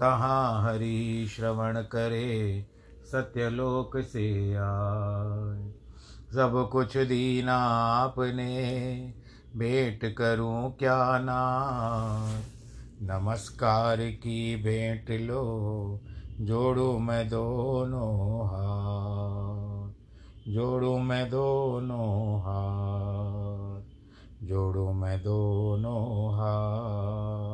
तहाँ हरि श्रवण करे, सत्यलोक से आए। सब कुछ दीना आपने, भेंट करूँ क्या ना? नमस्कार की भेंट लो, जोड़ू मैं दोनों हाथ। जोड़ू मैं दोनों हाथ, जोड़ू मैं दोनों हाथ।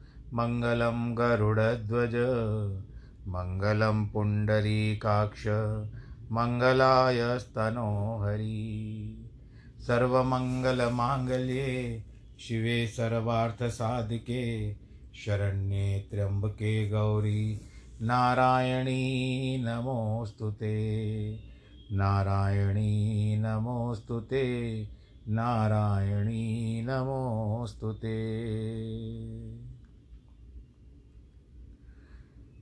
मङ्गलं गरुडध्वज, मङ्गलं पुण्डरीकाक्ष मङ्गलायस्तनो हरि सर्वमङ्गलमाङ्गल्ये, शिवे सर्वार्थसाधिके, शरण्ये त्र्यम्बके गौरी, नारायणी नमोऽस्तु ते। नारायणी नमोऽस्तु ते, नारायणी नमोऽस्तु ते।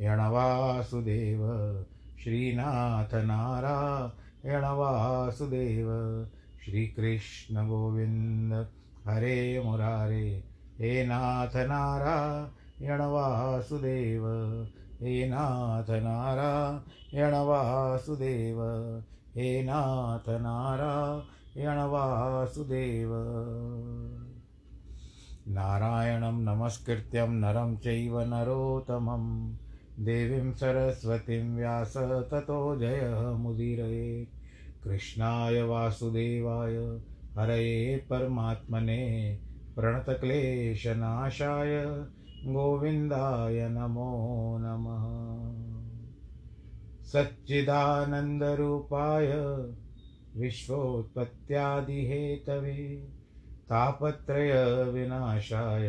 यणवासुदेव, श्रीनाथनारायणवासुदेव, श्रीकृष्णगोविन्द, हरे मुरारे, हे नाथ नारायणवासुदेव हे नाथ नारायणवासुदेव हे नाथ नारायणवासुदेव नारायणं नमस्कृत्यं नरं चैव नरोत्तमम्। देवीं सरस्वतीं व्यास ततो जयमुदीरये कृष्णाय वासुदेवाय, हरये परमात्मने। प्रणतक्लेशनाशाय, गोविन्दाय नमो नमः। सच्चिदानन्दरूपाय, विश्वोत्पत्त्यादिहेतवे। तापत्रयविनाशाय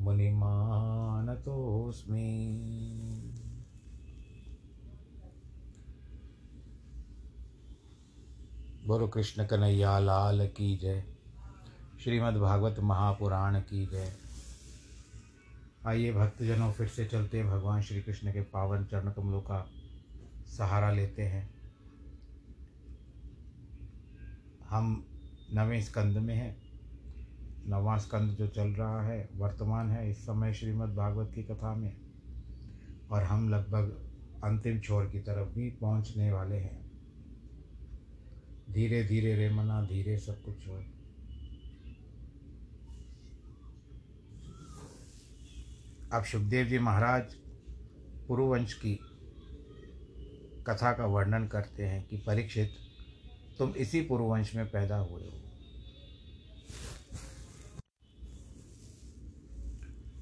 मुनिमानतोऽस्मि बोलो कृष्ण कन्हैया, लाल की जय। श्रीमद् भागवत महापुराण की जय। आइए भक्तजनों, फिर से चलते हैं भगवान श्री कृष्ण के पावन चरण कमलों का सहारा लेते हैं। हम नवें स्कंद में हैं। नवा स्कंद जो चल रहा है, वर्तमान है इस समय श्रीमद् भागवत की कथा में। और हम लगभग अंतिम छोर की तरफ़ भी पहुँचने वाले हैं। धीरे धीरे रे मना, धीरे सब कुछ हो। अब सुखदेव जी महाराज पुरुवंश की कथा का वर्णन करते हैं कि परीक्षित, तुम इसी पुरुवंश में पैदा हुए हो।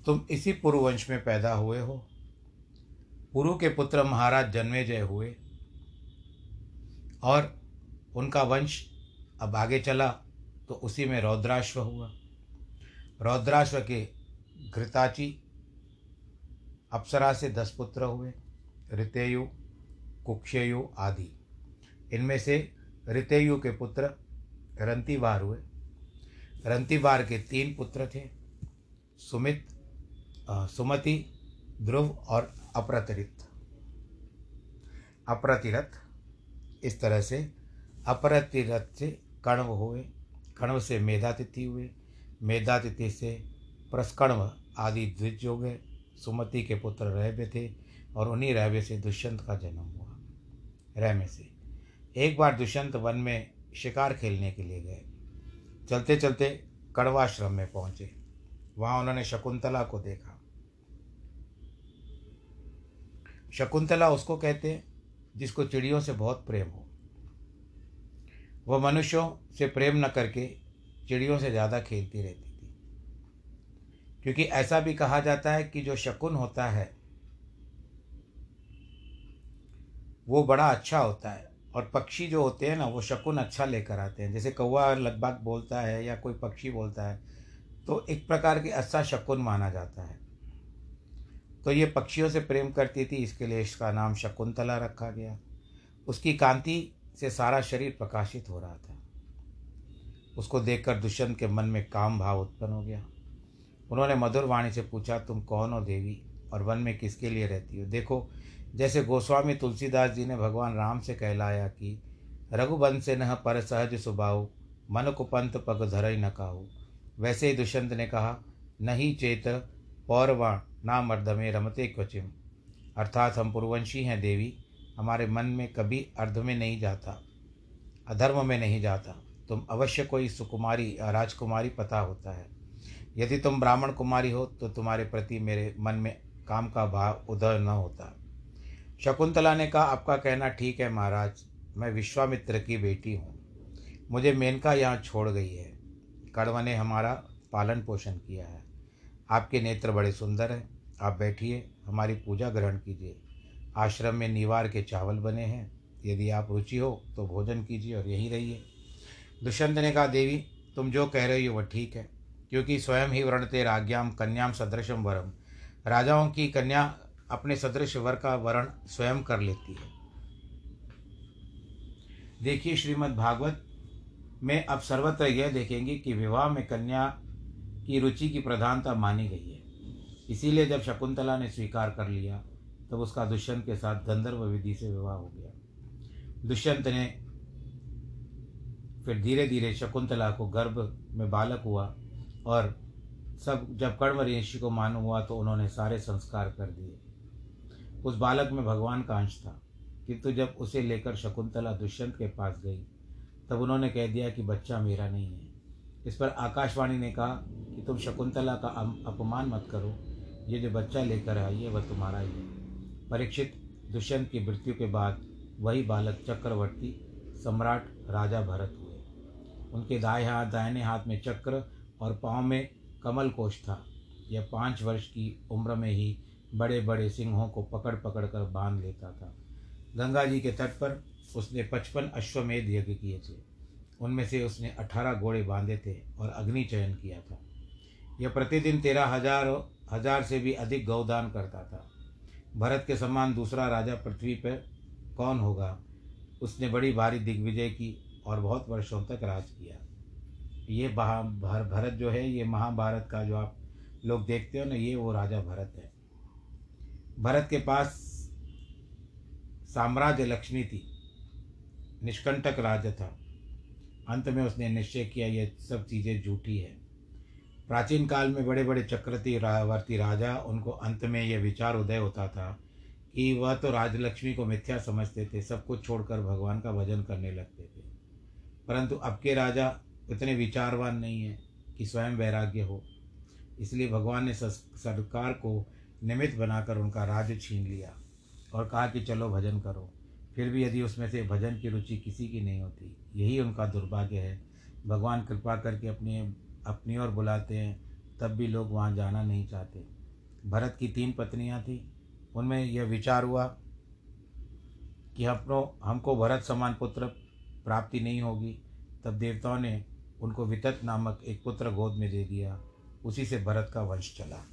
तुम इसी पुरुवंश में पैदा हुए हो। पुरु के पुत्र महाराज जन्मेजय हुए। और उनका वंश अब आगे चला तो उसी में रौद्राश्व हुआ। रौद्राश्व के घृताची अप्सरा से दस पुत्र हुए, ऋतेयु, कुक्षेयु आदि। इनमें से ऋतेयु के पुत्र रंतिवार हुए। रंतिवार के तीन पुत्र थे, सुमित सुमति, ध्रुव और अप्रतिरित अप्रतिरथ, इस तरह से अपरतिरथ से कण्व हुए, कण्व से मेधातिथि हुए, मेधातिथि से प्रस्कण्व आदि द्विज हो गए, सुमति के पुत्र रहब्य थे और उन्हीं रहब्य से दुष्यंत का जन्म हुआ। रहमे से। एक बार दुष्यंत वन में शिकार खेलने के लिए गए। चलते चलते कड़वाश्रम में पहुँचे। वहाँ उन्होंने शकुंतला को देखा। शकुंतला उसको कहते हैं, जिसको चिड़ियों से बहुत प्रेम हो। वह मनुष्यों से प्रेम न करके चिड़ियों से ज़्यादा खेलती रहती थी। क्योंकि ऐसा भी कहा जाता है कि जो शकुन होता है, वो बड़ा अच्छा होता है। और पक्षी जो होते हैं ना, वो शकुन अच्छा लेकर आते हैं। जैसे कौवा लगभग बोलता है या कोई पक्षी बोलता है तो एक प्रकार के अच्छा शकुन माना जाता है। तो ये पक्षियों से प्रेम करती थी, इसके लिए इसका नाम शकुंतला रखा गया। उसकी कांति से सारा शरीर प्रकाशित हो रहा था। उसको देखकर दुष्यंत के मन में काम भाव उत्पन्न हो गया। उन्होंने मधुर वाणी से पूछा, तुम कौन हो देवी? और वन में किसके लिए रहती हो? देखो, जैसे गोस्वामी तुलसीदास जी ने भगवान राम से कहलाया कि रघुबंध से न पर सहज सुबाऊ मन कुपंत पग धरई न काहू। वैसे ही दुष्यंत ने कहा, नहीं चेत पौरवाण ना मर्दमे रमते क्वचिम अर्थात हम पूर्वंशी हैं देवी, हमारे मन में कभी अर्ध में नहीं जाता, अधर्म में नहीं जाता। तुम अवश्य कोई सुकुमारी राजकुमारी पता होता है। यदि तुम ब्राह्मण कुमारी हो तो तुम्हारे प्रति मेरे मन में काम का भाव उधर न होता। शकुंतला ने कहा, आपका कहना ठीक है महाराज, मैं विश्वामित्र की बेटी हूँ। मुझे मेनका यहाँ छोड़ गई है। कड़वा ने हमारा पालन पोषण किया है। आपके नेत्र बड़े सुंदर हैं। आप बैठिए, हमारी पूजा ग्रहण कीजिए। आश्रम में निवार के चावल बने हैं। यदि आप रुचि हो तो भोजन कीजिए और यहीं रहिए। दुष्यंत ने कहा, देवी, तुम जो कह रही हो वह ठीक है, क्योंकि स्वयं ही वर्णते राज्ञाम कन्याम सदृशम वरम। राजाओं की कन्या अपने सदृश वर का वर्ण स्वयं कर लेती है। देखिए श्रीमद् भागवत में अब सर्वत्र यह देखेंगे कि विवाह में कन्या की रुचि की प्रधानता मानी गई है। इसीलिए जब शकुंतला ने स्वीकार कर लिया, तब उसका दुष्यंत के साथ गंधर्व विधि से विवाह हो गया। दुष्यंत ने फिर धीरे धीरे शकुंतला को गर्भ में बालक हुआ और सब, जब कण्व ऋषि को मान हुआ तो उन्होंने सारे संस्कार कर दिए। उस बालक में भगवान का अंश था, किंतु जब उसे लेकर शकुंतला दुष्यंत के पास गई, तब उन्होंने कह दिया कि बच्चा मेरा नहीं है। इस पर आकाशवाणी ने कहा कि तुम शकुंतला का अपमान मत करो ये जो बच्चा लेकर आई है, वह तुम्हारा ही है। परीक्षित, दुष्यंत की मृत्यु के बाद वही बालक चक्रवर्ती सम्राट राजा भरत हुए। उनके दाएँ हाथ, दाहिने हाथ में चक्र और पाँव में कमल कोश था। यह पाँच वर्ष की उम्र में ही बड़े बड़े सिंहों को पकड़ पकड़ कर बाँध लेता था। गंगा जी के तट पर उसने पचपन अश्वमेध यज्ञ किए थे। उनमें से उसने अठारह घोड़े बांधे थे और अग्नि चयन किया था। यह प्रतिदिन तेरह हज़ार हज़ार से भी अधिक गौदान करता था। भरत के समान दूसरा राजा पृथ्वी पर कौन होगा? उसने बड़ी भारी दिग्विजय की और बहुत वर्षों तक राज किया। ये भर भरत जो है, ये महाभारत का जो आप लोग देखते हो ना, ये वो राजा भरत है। भरत के पास साम्राज्य लक्ष्मी थी। निष्कंटक राज्य था। अंत में उसने निश्चय किया, ये सब चीज़ें झूठी है। प्राचीन काल में बड़े बड़े चक्रती वर्ती राजा, उनको अंत में यह विचार उदय होता था कि वह तो राजलक्ष्मी को मिथ्या समझते थे, सब कुछ छोड़कर भगवान का भजन करने लगते थे। परंतु अब के राजा इतने विचारवान नहीं है कि स्वयं वैराग्य हो। इसलिए भगवान ने सरकार को निमित्त बनाकर उनका राज्य छीन लिया और कहा कि चलो भजन करो। फिर भी यदि उसमें से भजन की रुचि किसी की नहीं होती, यही उनका दुर्भाग्य है। भगवान कृपा करके अपनी अपनी ओर बुलाते हैं, तब भी लोग वहाँ जाना नहीं चाहते। भरत की तीन पत्नियाँ थीं। उनमें यह विचार हुआ कि अपनों, हमको भरत समान पुत्र प्राप्ति नहीं होगी, तब देवताओं ने उनको वितत नामक एक पुत्र गोद में दे दिया। उसी से भरत का वंश चला।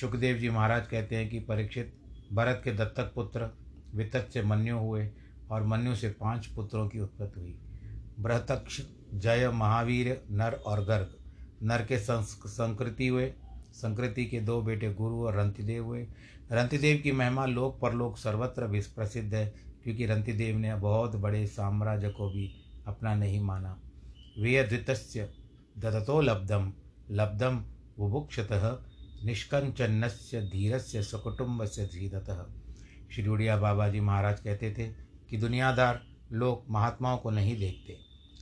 सुखदेव जी महाराज कहते हैं कि परीक्षित भरत के दत्तक पुत्र वितत से मन्यु हुए और मन्यु से पाँच पुत्रों की उत्पत्ति हुई। बृहतक्ष जय महावीर, नर और गर्ग। नर के संकृति हुए। संकृति के दो बेटे गुरु और रंतिदेव हुए। रंतिदेव की महिमा लोक परलोक सर्वत्र प्रसिद्ध है, क्योंकि रंतिदेव ने बहुत बड़े साम्राज्य को भी अपना नहीं माना। वेयद्वितस्य ददतो लब्धम। लब्धम बुभुक्षतः निष्कंचन्नस्य धीरस्य सकुटुम्ब से धीरतः। श्री उड़िया बाबा जी महाराज कहते थे कि दुनियादार लोग महात्माओं को नहीं देखते।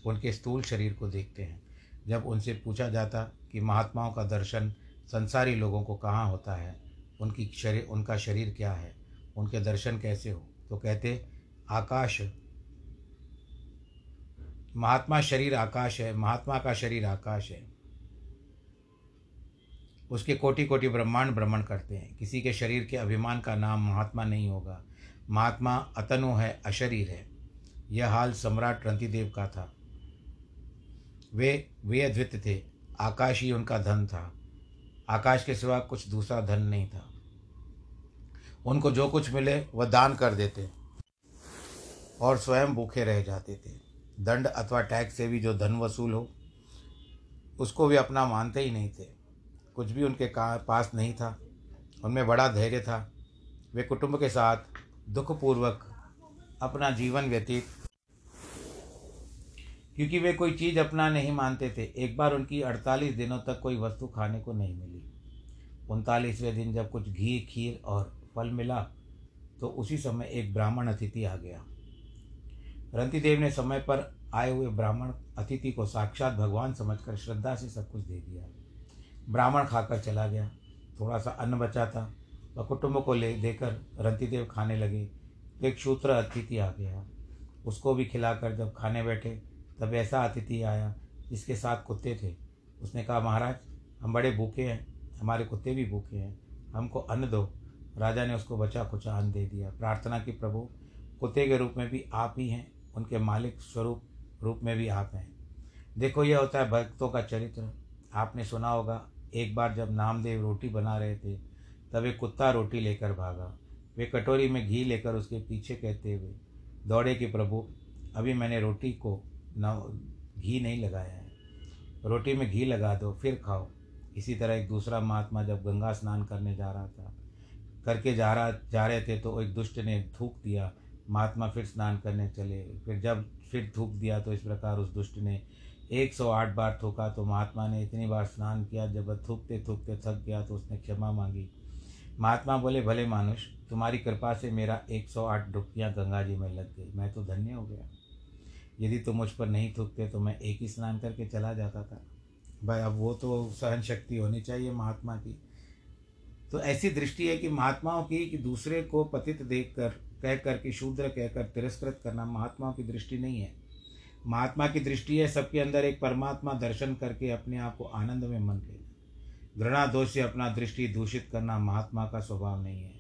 उनके स्थूल शरीर को देखते हैं। जब उनसे पूछा जाता कि महात्माओं का दर्शन संसारी लोगों को कहाँ होता है, उनकी शरीर उनका शरीर क्या है, उनके दर्शन कैसे हो तो कहते, आकाश। महात्मा शरीर आकाश है, महात्मा का शरीर आकाश है। उसके कोटि कोटि ब्रह्मांड भ्रमण करते हैं। किसी के शरीर के अभिमान का नाम महात्मा नहीं होगा। महात्मा अतनु है, अशरीर है। यह हाल सम्राट रंतिदेव का था। वे वे अद्वित थे। आकाश ही उनका धन था। आकाश के सिवा कुछ दूसरा धन नहीं था। उनको जो कुछ मिले, वह दान कर देते और स्वयं भूखे रह जाते थे। दंड अथवा टैक्स से भी जो धन वसूल हो, उसको भी अपना मानते ही नहीं थे। कुछ भी उनके पास नहीं था। उनमें बड़ा धैर्य था। वे कुटुंब के साथ दुखपूर्वक अपना जीवन व्यतीत क्योंकि वे कोई चीज़ अपना नहीं मानते थे। एक बार उनकी अड़तालीस दिनों तक कोई वस्तु खाने को नहीं मिली। उनतालीसवें दिन जब कुछ घी, खीर और फल मिला तो उसी समय एक ब्राह्मण अतिथि आ गया। रंतिदेव ने समय पर आए हुए ब्राह्मण अतिथि को साक्षात भगवान समझकर श्रद्धा से सब कुछ दे दिया। ब्राह्मण खाकर चला गया। थोड़ा सा अन्न बचा था। वह कुटुंब को ले देकर रंतिदेव खाने लगे। तो एक शूत्र अतिथि आ गया। उसको भी खिलाकर जब खाने बैठे तब ऐसा अतिथि आया, जिसके साथ कुत्ते थे। उसने कहा, महाराज, हम बड़े भूखे हैं, हमारे कुत्ते भी भूखे हैं, हमको अन्न दो। राजा ने उसको बचा कुचा अन्न दे दिया। प्रार्थना की, प्रभु, कुत्ते के रूप में भी आप ही हैं, उनके मालिक स्वरूप, रूप में भी आप हैं। देखो, यह होता है भक्तों का चरित्र। आपने सुना होगा, एक बार जब नामदेव रोटी बना रहे थे, तब एक कुत्ता रोटी लेकर भागा। वे कटोरी में घी लेकर उसके पीछे कहते हुए, दौड़े कि प्रभु, अभी मैंने रोटी को न, घी नहीं लगाया है। रोटी में घी लगा दो, फिर खाओ। इसी तरह एक दूसरा महात्मा जब गंगा स्नान करने जा रहा था, करके जा रहा, जा रहे थे तो एक दुष्ट ने थूक दिया। महात्मा फिर स्नान करने चले। फिर जब, फिर थूक दिया तो इस प्रकार उस दुष्ट ने एक सौ आठ बार थूका तो महात्मा ने इतनी बार स्नान किया, जब थूकते थूकते थक गया तो उसने क्षमा मांगी। महात्मा बोले, भले मानुष, तुम्हारी कृपा से मेरा एक सौ आठ डुबकियाँ गंगा जी में लग गई। मैं तो धन्य हो गया। यदि तुम मुझ पर नहीं थूकते तो मैं एक ही स्नान करके चला जाता था। भाई, अब वो तो सहन शक्ति होनी चाहिए महात्मा की। तो ऐसी दृष्टि है कि महात्माओं की, कि दूसरे को पतित देख कर कह कर कि शूद्र कहकर तिरस्कृत करना महात्माओं की दृष्टि नहीं है। महात्मा की दृष्टि है सबके अंदर एक परमात्मा दर्शन करके अपने आप को आनंद में मन लेना। घृणा दोष से अपना दृष्टि दूषित करना महात्मा का स्वभाव नहीं है।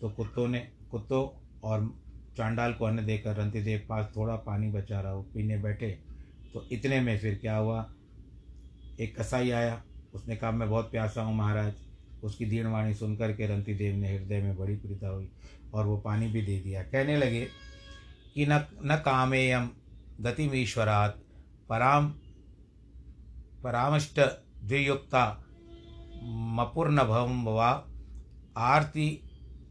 तो कुत्तों ने, कुत्तों और चांडाल को अन्न देकर रंतिदेव पास थोड़ा पानी बचा रहा हो पीने बैठे। तो इतने में फिर क्या हुआ? एक कसाई आया, उसने कहा, मैं बहुत प्यासा हूँ महाराज। उसकी दीनवाणी सुन कर के रंती देव ने हृदय में बड़ी प्रीता हुई और वो पानी भी दे दिया। कहने लगे कि न न कामेयम गतिमीश्वरात् पराम, परामष्ट द्वियुक्ता मपुर्नभम वा आरती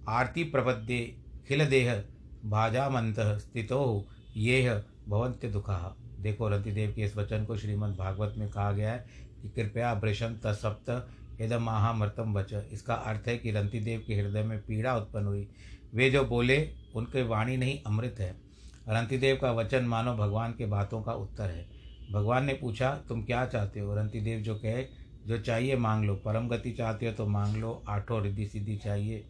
आरती प्रपद्ये खिलदेह भाजामंत स्थितो ये भवंत्य दुखा। देखो, रतिदेव के इस वचन को श्रीमद् भागवत में कहा गया है कि कृपया वृषम तसप्त यदम महामृतम वच। इसका अर्थ है कि रंतिदेव के हृदय में पीड़ा उत्पन्न हुई। वे जो बोले, उनके वाणी नहीं, अमृत है। रंतिदेव का वचन मानो भगवान के बातों का उत्तर है। भगवान ने पूछा, तुम क्या चाहते हो? रंतिदेव जो कहे, जो चाहिए मांग लो। परम गति चाहते हो तो मांग लो। आठों रिद्धि सिद्धि चाहिए,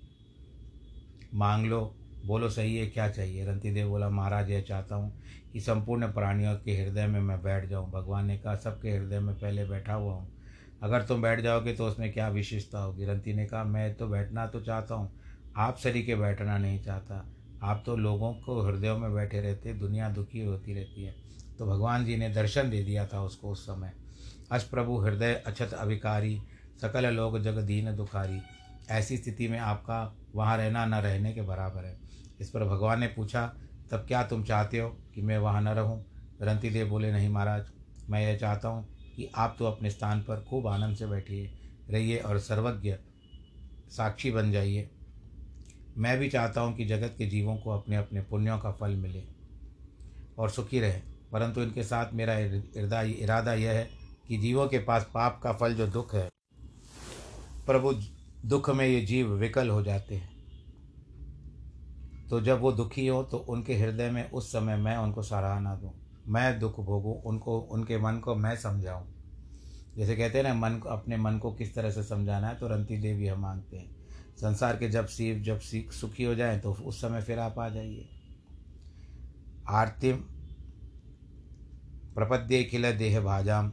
मांग लो। बोलो, सही है, क्या चाहिए? रंतिदेव बोला, महाराज, यह चाहता हूँ कि संपूर्ण प्राणियों के हृदय में मैं बैठ जाऊँ। भगवान ने कहा, सबके हृदय में पहले बैठा हुआ हूँ। अगर तुम बैठ जाओगे तो उसमें क्या विशेषता होगी? रंती ने कहा, मैं तो बैठना तो चाहता हूँ। आप सरी के बैठना नहीं चाहता। आप तो लोगों को हृदयों में बैठे रहते, दुनिया दुखी होती रहती है। तो भगवान जी ने दर्शन दे दिया था उसको उस समय। अश प्रभु, हृदय अछत अभिकारी, सकल लोग जग दीन दुखारी। ऐसी स्थिति में आपका वहाँ रहना, न रहने के बराबर है। इस पर भगवान ने पूछा, तब क्या तुम चाहते हो कि मैं वहाँ न रहूँ? रंती देव बोले, नहीं महाराज, मैं यह चाहता हूँ कि आप तो अपने स्थान पर खूब आनंद से बैठिए, रहिए और सर्वज्ञ साक्षी बन जाइए। मैं भी चाहता हूँ कि जगत के जीवों को अपने अपने पुण्यों का फल मिले और सुखी रहे। परंतु इनके साथ मेरा इरादा यह है कि जीवों के पास पाप का फल जो दुख है, प्रभु दुख में ये जीव विकल हो जाते हैं। तो जब वो दुखी हो तो उनके हृदय में उस समय मैं उनको सराहना दूँ। मैं दुख भोगूँ, उनको, उनके मन को मैं समझाऊँ। जैसे कहते हैं ना, मन को, अपने मन को किस तरह से समझाना है तो रंती देवी हम मांगते हैं। संसार के जब सीव जब सीख, सुखी हो जाए तो उस समय फिर आप आ जाइए। आरतिम प्रपद्ये खिल देह भाजाम,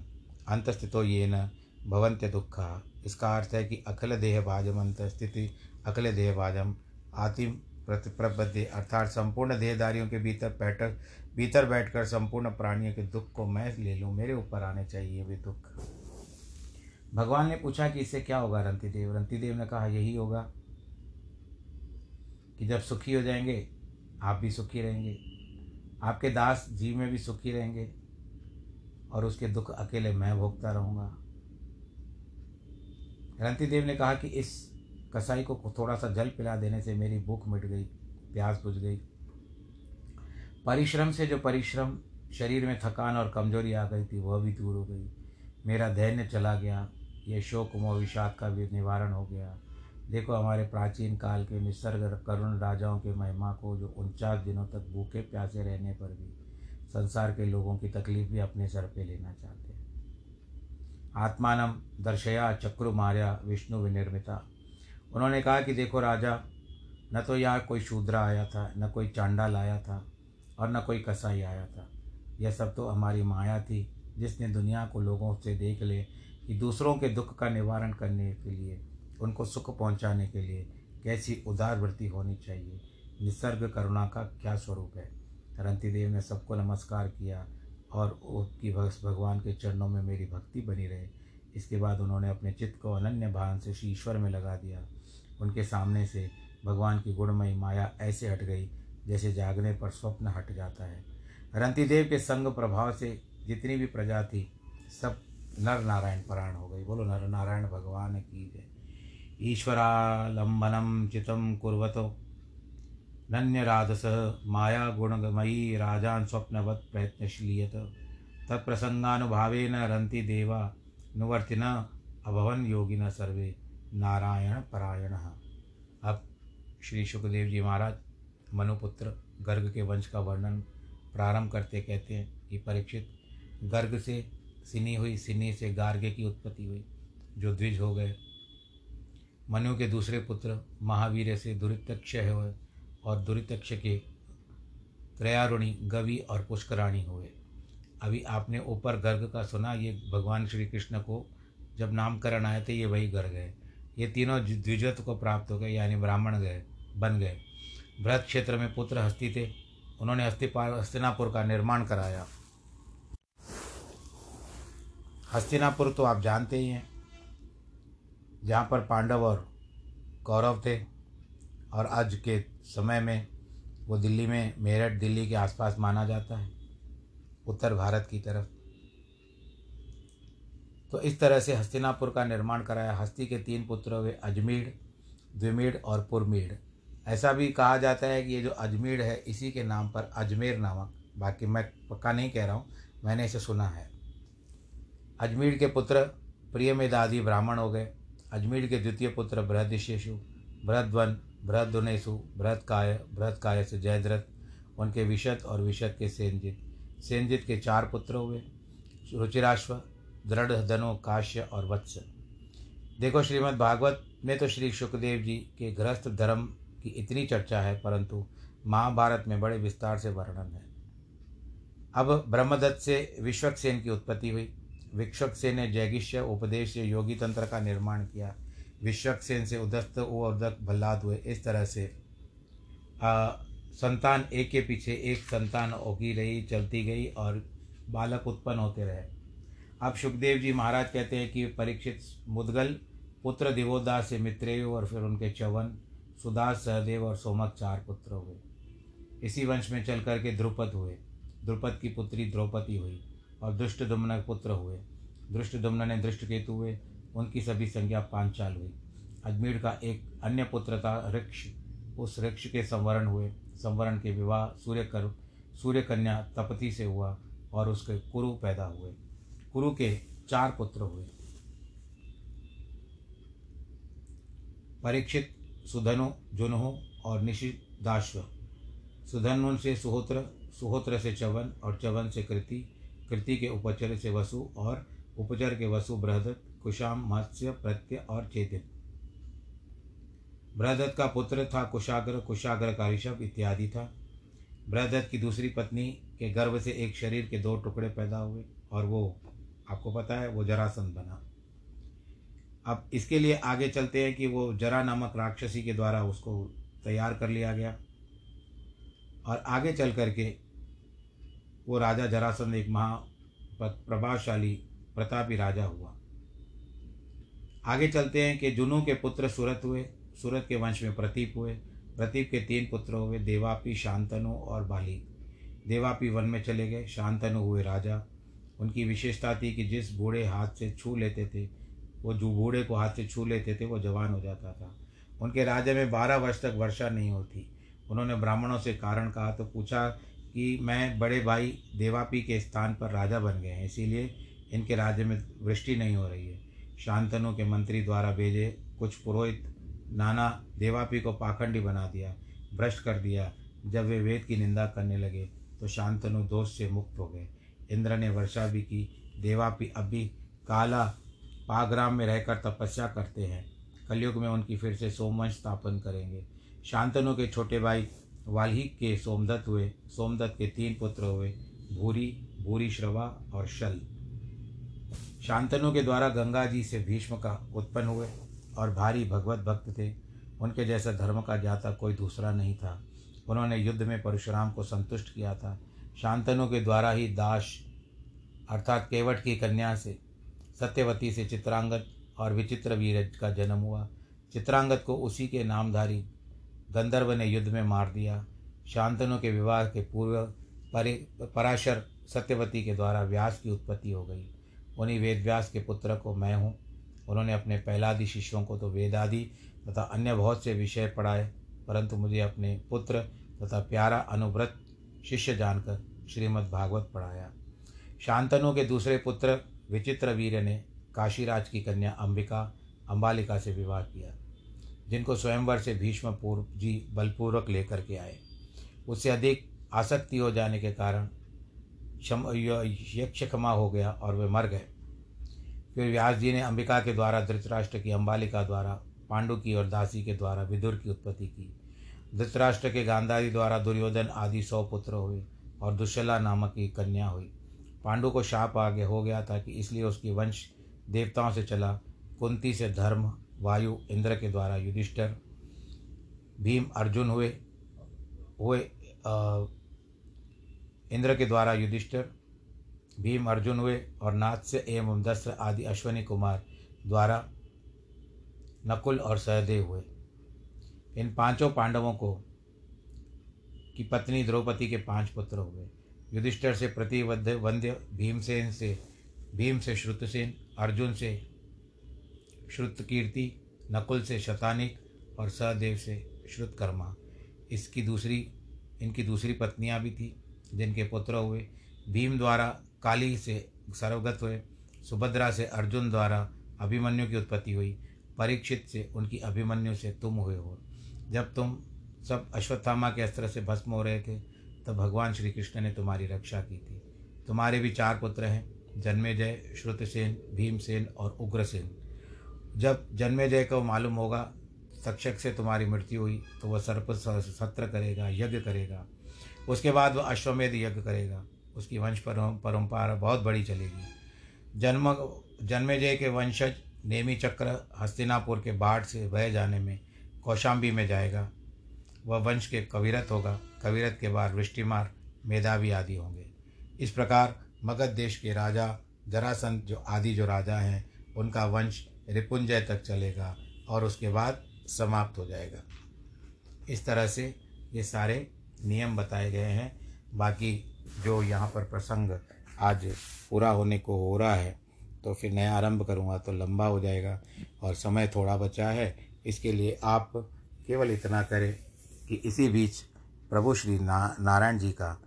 अंतस्थितो ये न भवंत्य दुखा। इसका अर्थ है कि अखिल देह भाजम अंत स्थिति अखिल देह भाजम, आतिम प्रतिप्रबद्धे, अर्थात संपूर्ण देहदारियों के भीतर बैठक भीतर बैठकर संपूर्ण प्राणियों के दुख को मैं ले लूँ, मेरे ऊपर आने चाहिए वे दुख। भगवान ने पूछा कि इससे क्या होगा? रंतिदेव रंतिदेव ने कहा, यही होगा कि जब सुखी हो जाएँगे, आप भी सुखी रहेंगे, आपके दास जी में भी सुखी रहेंगे और उसके दुख अकेले मैं भोगता रहूँगा। रंतिदेव ने कहा कि इस कसाई को थोड़ा सा जल पिला देने से मेरी भूख मिट गई, प्यास बुझ गई। परिश्रम से जो परिश्रम, शरीर में थकान और कमज़ोरी आ गई थी, वह भी दूर हो गई। मेरा धैर्य चला गया, ये शोक मोह का भी निवारण हो गया। देखो, हमारे प्राचीन काल के निसर्ग करुण राजाओं के महिमा को जो उनचास दिनों तक भूखे प्यासे रहने पर भी, संसार के लोगों की तकलीफ़ भी अपने सर पे लेना चाहते हैं। आत्मानम दर्शया, चक्रु मार्या, विष्णु विनिर्मिता। उन्होंने कहा कि देखो राजा, न तो यहाँ कोई शूद्रा आया था, न कोई चांडाल आया था और न कोई कसाई आया था। यह सब तो हमारी माया थी, जिसने दुनिया को लोगों से देख ले कि दूसरों के दुख का निवारण करने के लिए, उनको सुख पहुँचाने के लिए कैसी उदार वृत्ति होनी चाहिए। निसर्ग करुणा का क्या स्वरूप है? रंती देव ने सबको नमस्कार किया और उसकी भगवान के चरणों में मेरी भक्ति बनी रहे। इसके बाद उन्होंने अपने चित्त को अनन्य भान से ईश्वर में लगा दिया। उनके सामने से भगवान की गुणमयी माया ऐसे हट गई, जैसे जागने पर स्वप्न हट जाता है। रंतिदेव के संग प्रभाव से जितनी भी प्रजा थी, सब नर नारायण परायण हो गई। बोलो नर नारायण भगवान की जय। ईश्वरालंबनम चितम कुर्वतो। नन्यराधस माया गुणमयी राजान स्वप्नवत प्रयत्नशीलियत। तत्प्रसंगानुभावेन रंति देवा नुवर्तिन अभवन योगिन सर्वे। नारायण परायण। अब श्री सुखदेव जी महाराज, मनुपुत्र गर्ग के वंश का वर्णन प्रारंभ करते कहते हैं कि परीक्षित गर्ग से सिनी हुई, सिनी से गार्गे की उत्पत्ति हुई, जो द्विज हो गए। मनु के दूसरे पुत्र महावीर से दुरितक्ष हुए और दुरितक्ष के त्रयारुणी गवि और पुष्कराणी हुए। अभी आपने ऊपर गर्ग का सुना, ये भगवान श्री कृष्ण को जब नामकरण आए थे, ये वही गर्ग है। ये तीनों द्विजत्व को प्राप्त हो गए, यानी ब्राह्मण गए, बन गए। बृहद क्षेत्र में पुत्र हस्ती थे। उन्होंने हस्तिपाल हस्तिनापुर का निर्माण कराया। हस्तिनापुर तो आप जानते ही हैं, जहाँ पर पांडव और कौरव थे। और आज के समय में वो दिल्ली में मेरठ, दिल्ली के आसपास माना जाता है, उत्तर भारत की तरफ़। तो इस तरह से हस्तिनापुर का निर्माण कराया। हस्ती के तीन पुत्र हुए अजमेर द्विमीड और पुरमीड ऐसा भी कहा जाता है कि ये जो अजमेर है, इसी के नाम पर अजमेर नामक, बाकी मैं पक्का नहीं कह रहा हूँ, मैंने इसे सुना है। अजमेर के पुत्र प्रिय में ब्राह्मण हो गए। अजमेर के द्वितीय पुत्र बृहदिशेषु बृहद्वन बृहदुनेशु बृहदकाय बृहदकाय से जयद्रथ, उनके विशद और विशद के सेनजित। सेनजित के चार पुत्र हुए, रुचिराश्व दृढ़ धनु काश्य और वत्स। देखो श्रीमद् भागवत में तो श्री सुखदेव जी के गृहस्थ धर्म की इतनी चर्चा है परंतु महाभारत में बड़े विस्तार से वर्णन है। अब ब्रह्मदत्त से विश्वक्सेन की उत्पत्ति हुई। विश्वक्सेन ने जैगिष्य उपदेश से योगी तंत्र का निर्माण किया। विश्वक्सेन से उदस्त उदक भल्लाद हुए। इस तरह से आ, संतान एक के पीछे एक संतान होगी रही चलती गई और बालक उत्पन्न होते रहे। अब सुखदेव जी महाराज कहते हैं कि परीक्षित मुदगल, पुत्र दिवोदास से मित्रेय और फिर उनके चवन, सुदास, सहदेव और सोमक चार पुत्र हुए। इसी वंश में चल करके द्रुपद हुए। द्रुपद की पुत्री द्रौपदी हुई और दुष्ट दुम्न पुत्र हुए। दृष्ट दुम्न ने दृष्ट केतु हुए। उनकी सभी संज्ञा पांचाल हुई। अजमेर का एक अन्य पुत्र था, ऋक्ष। उस ऋक्ष के संवरण हुए। संवरण के विवाह सूर्य कर सूर्य कन्या तपति से हुआ और उसके कुरु पैदा हुए। कुरु के चार पुत्र हुए। परीक्षित सुधनु, जुनहु और निशिदाश्व। सुधनु से सुहोत्र सुहोत्र से चवन और चवन से कृति कृति के उपचर से वसु और उपचर के वसु बृहदत्त कुशाम, मत्स्य, प्रत्य और चेतन। बृहदत्त का पुत्र था कुशाग्र कुशाग्र का ऋषभ इत्यादि था। बृहदत्त की दूसरी पत्नी के गर्भ से एक शरीर के दो टुकड़े पैदा हुए और वो आपको पता है, वो जरासंध बना। अब इसके लिए आगे चलते हैं कि वो जरा नामक राक्षसी के द्वारा उसको तैयार कर लिया गया। और आगे चल करके वो राजा जरासंध एक महा प्रभावशाली प्रतापी राजा हुआ। आगे चलते हैं कि जुनू के पुत्र सूरत हुए, सूरत के वंश में प्रतीप हुए। प्रतीप के तीन पुत्र हुए, देवापी, शांतनु और बाली। देवापी वन में चले गए, शांतनु हुए राजा। उनकी विशेषता थी कि जिस बूढ़े हाथ से छू लेते थे, वो जो बूढ़े को हाथ से छू लेते थे, वो जवान हो जाता था। उनके राज्य में बारह वर्ष तक वर्षा नहीं होती। उन्होंने ब्राह्मणों से कारण कहा तो पूछा कि मैं बड़े भाई देवापी के स्थान पर राजा बन गए हैं, इसीलिए इनके राज्य में वृष्टि नहीं हो रही है। शांतनु के मंत्री द्वारा भेजे कुछ पुरोहित नाना देवापी को पाखंडी बना दिया, भ्रष्ट कर दिया। जब वे वेद की निंदा करने लगे तो शांतनु दोष से मुक्त हो गए। इंद्र ने वर्षा भी की देवापी अभी काला पाग्राम में रहकर तपस्या करते हैं। कलयुग में उनकी फिर से सोमवंश स्थापन करेंगे। शांतनु के छोटे भाई वाल्हिक के सोमदत्त हुए। सोमदत्त के तीन पुत्र हुए, भूरी भूरी श्रवा और शल। शांतनु के द्वारा गंगा जी से भीष्म का उत्पन्न हुए और भारी भगवत भक्त थे। उनके जैसा धर्म का जाता कोई दूसरा नहीं था। उन्होंने युद्ध में परशुराम को संतुष्ट किया था। शांतनु के द्वारा ही दास अर्थात केवट की कन्या से सत्यवती से चित्रांगत और विचित्र वीर का जन्म हुआ। चित्रांगत को उसी के नामधारी गंधर्व ने युद्ध में मार दिया। शांतनु के विवाह के पूर्व परि, पराशर सत्यवती के द्वारा व्यास की उत्पत्ति हो गई। उन्हीं वेद व्यास के पुत्र को मैं हूँ। उन्होंने अपने पहलादि शिष्यों को तो वेदादि तथा अन्य बहुत से विषय पढ़ाए, परंतु मुझे अपने पुत्र तथा प्यारा अनुव्रत शिष्य जानकर श्रीमद् भागवत पढ़ाया। शांतनु के दूसरे पुत्र विचित्र वीर ने काशीराज की कन्या अंबिका, अंबालिका से विवाह किया, जिनको स्वयंवर से भीष्म पूर्व जी बलपूर्वक लेकर के आए। उससे अधिक आसक्ति हो जाने के कारण क्षम यक्ष क्षमा हो गया और वे मर गए। फिर व्यास जी ने अंबिका के द्वारा धृतराष्ट्र की अंबालिका द्वारा, पांडु की और दासी के द्वारा विदुर की उत्पत्ति की। धृतराष्ट्र के गांधारी द्वारा दुर्योधन आदि सौ पुत्र हुए और दुशला नामक की कन्या हुई। पांडु को शाप आगे हो गया था कि इसलिए उसकी वंश देवताओं से चला। कुंती से धर्म वायु इंद्र के द्वारा युधिष्ठर भीम अर्जुन हुए हुए आ, इंद्र के द्वारा युधिष्ठर भीम अर्जुन हुए और नाथस्य एवं दस्र आदि अश्वनी कुमार द्वारा नकुल और सहदेव हुए। इन पाँचों पांडवों को की पत्नी द्रौपदी के पाँच पुत्र हुए युधिष्ठर से प्रतिबद्ध, वंद्य, भीमसेन से भीम से श्रुतसेन, अर्जुन से श्रुतकीर्ति, नकुल से शतानिक और सहदेव से श्रुतकर्मा। इसकी दूसरी, इनकी दूसरी पत्नियाँ भी थी, जिनके पुत्र हुए। भीम द्वारा काली से सर्वगत हुए। सुभद्रा से अर्जुन द्वारा अभिमन्यु की उत्पत्ति हुई। परीक्षित से उनकी अभिमन्यु से तुम हुए हो। जब तुम सब अश्वत्थामा के अस्त्र से भस्म हो रहे थे, तब भगवान श्री कृष्ण ने तुम्हारी रक्षा की थी। तुम्हारे भी चार पुत्र हैं, जन्मेजय, श्रुतसेन, भीमसेन और उग्रसेन। जब जन्मेजय को मालूम होगा तक्षक से तुम्हारी मृत्यु हुई तो वह सर्प सत्र करेगा, यज्ञ करेगा। उसके बाद वह अश्वमेध यज्ञ करेगा। उसकी वंश परंपरा बहुत बड़ी चलेगी। जन्म, जन्मेजय के वंशज नेमी चक्र, हस्तिनापुर के बाढ़ से बह जाने में कौशाम्बी में जाएगा। वह वंश के कविरत होगा। कविरत के बाद वृष्टिमार मेधावी आदि होंगे। इस प्रकार मगध देश के राजा जरासंत जो आदि जो राजा हैं, उनका वंश रिपुंजय तक चलेगा और उसके बाद समाप्त हो जाएगा। इस तरह से ये सारे नियम बताए गए हैं। बाकी जो यहाँ पर प्रसंग आज पूरा होने को हो रहा है तो फिर नया आरंभ करूँगा तो लंबा हो जाएगा और समय थोड़ा बचा है। इसके लिए आप केवल इतना करें कि इसी बीच प्रभु श्री ना, नारायण जी का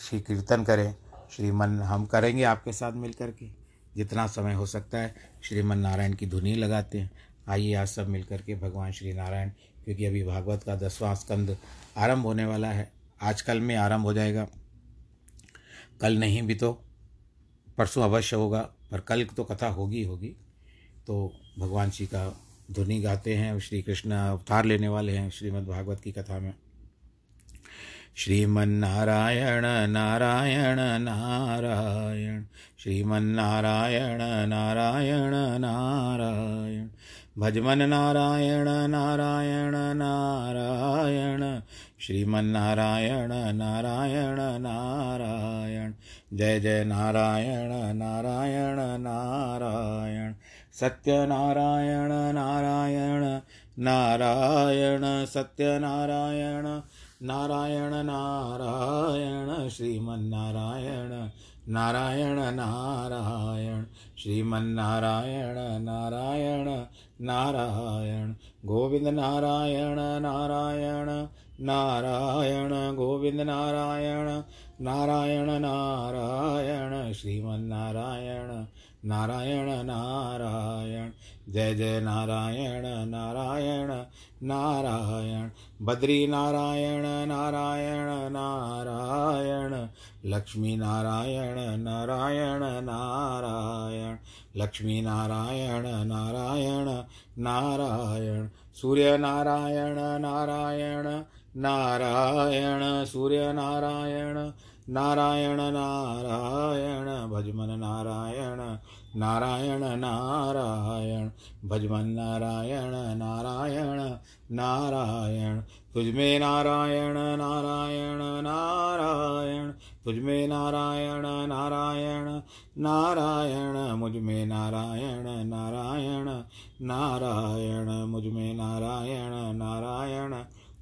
श्री कीर्तन करें। श्रीमन हम करेंगे आपके साथ मिल के। जितना समय हो सकता है, श्रीमन नारायण की धुनी लगाते हैं। आइए आज सब मिल के भगवान श्री नारायण, क्योंकि अभी भागवत का दसवां स्कंद आरंभ होने वाला है। आज कल में आरंभ हो जाएगा। कल नहीं भी तो परसों अवश्य होगा, पर कल तो कथा होगी होगी। तो भगवान जी का धुनी गाते हैं श्री कृष्ण अवतार लेने वाले हैं श्रीमद् भागवत की कथा में। श्रीमन्नारायण, नारायण नारायण। श्रीमन्नारायण, नारायण नारायण। भजमन नारायण नारायण नारायण। श्रीमन्नारायण, नारायण नारायण। जय जय नारायण नारायण नारायण। सत्यनारायण, नारायण नारायण, सत्यनारायण, नारायण नारायण, श्रीमन्नारायण, नारायण नारायण, श्रीमन्नारायण, नारायण नारायण, गोविंद नारायण नारायण नारायण, गोविंद नारायण नारायण नारायण, श्रीमन्नारायण नारायण नारायण, जय जय नारायण नारायण नारायण, बद्री नारायण नारायण नारायण, लक्ष्मी नारायण नारायण नारायण, लक्ष्मी नारायण नारायण नारायण, सूर्य नारायण नारायण नारायण, सूर्य नारायण नारायण नारायण, भजमन नारायण नारायण नारायण, भजमन नारायण नारायण नारायण तुझमें नारायण नारायण नारायण तुझमें नारायण नारायण नारायण मुझमें नारायण नारायण नारायण मुझमें नारायण नारायण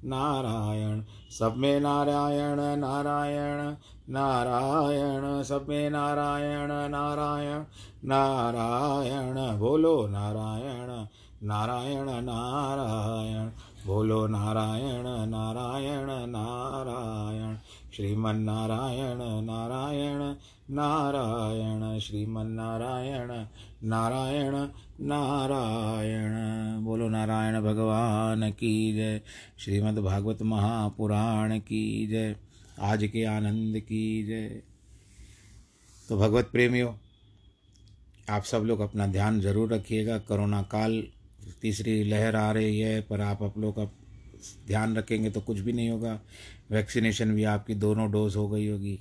नारायण, सब में नारायण नारायण नारायण सब में नारायण नारायण नारायण, बोलो नारायण नारायण नारायण, बोलो नारायण नारायण नारायण, श्रीमन्नारायण, नारायण नारायण, श्रीमन्नारायण, नारायण नारायण, बोलो नारायण भगवान की जय श्रीमद् भागवत महापुराण की जय। आज के आनंद की जय। तो भगवत प्रेमियों, आप सब लोग अपना ध्यान ज़रूर रखिएगा। कोरोना काल, तीसरी लहर आ रही है, पर आप आप लोग का ध्यान रखेंगे तो कुछ भी नहीं होगा। वैक्सीनेशन भी आपकी दोनों डोज हो गई होगी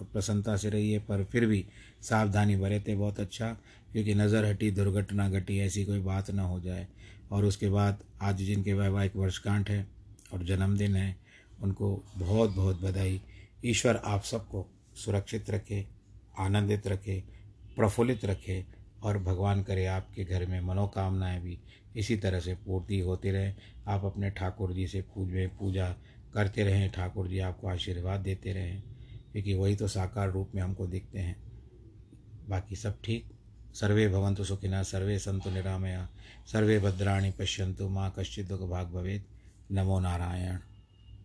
और प्रसन्नता से रहिए, पर फिर भी सावधानी बरते बहुत अच्छा क्योंकि नज़र हटी, दुर्घटना घटी, ऐसी कोई बात ना हो जाए। और उसके बाद आज जिनके वैवाहिक वर्षगांठ है और जन्मदिन है उनको बहुत बहुत बधाई। ईश्वर आप सबको सुरक्षित रखे, आनंदित रखे, प्रफुल्लित रखे और भगवान करे आपके घर में मनोकामनाएँ भी इसी तरह से पूर्ति होती रहे। आप अपने ठाकुर जी से पूज, में पूजा करते रहें, ठाकुर जी आपको आशीर्वाद देते रहें, क्योंकि वही तो साकार रूप में हमको दिखते हैं। बाकी सब ठीक। सर्वे भवंतु सुखिना सर्वे सन्तु निरामया। सर्वे भद्राणी पश्यंतु माँ कश्चित् भाग भवेद नमो नारायण।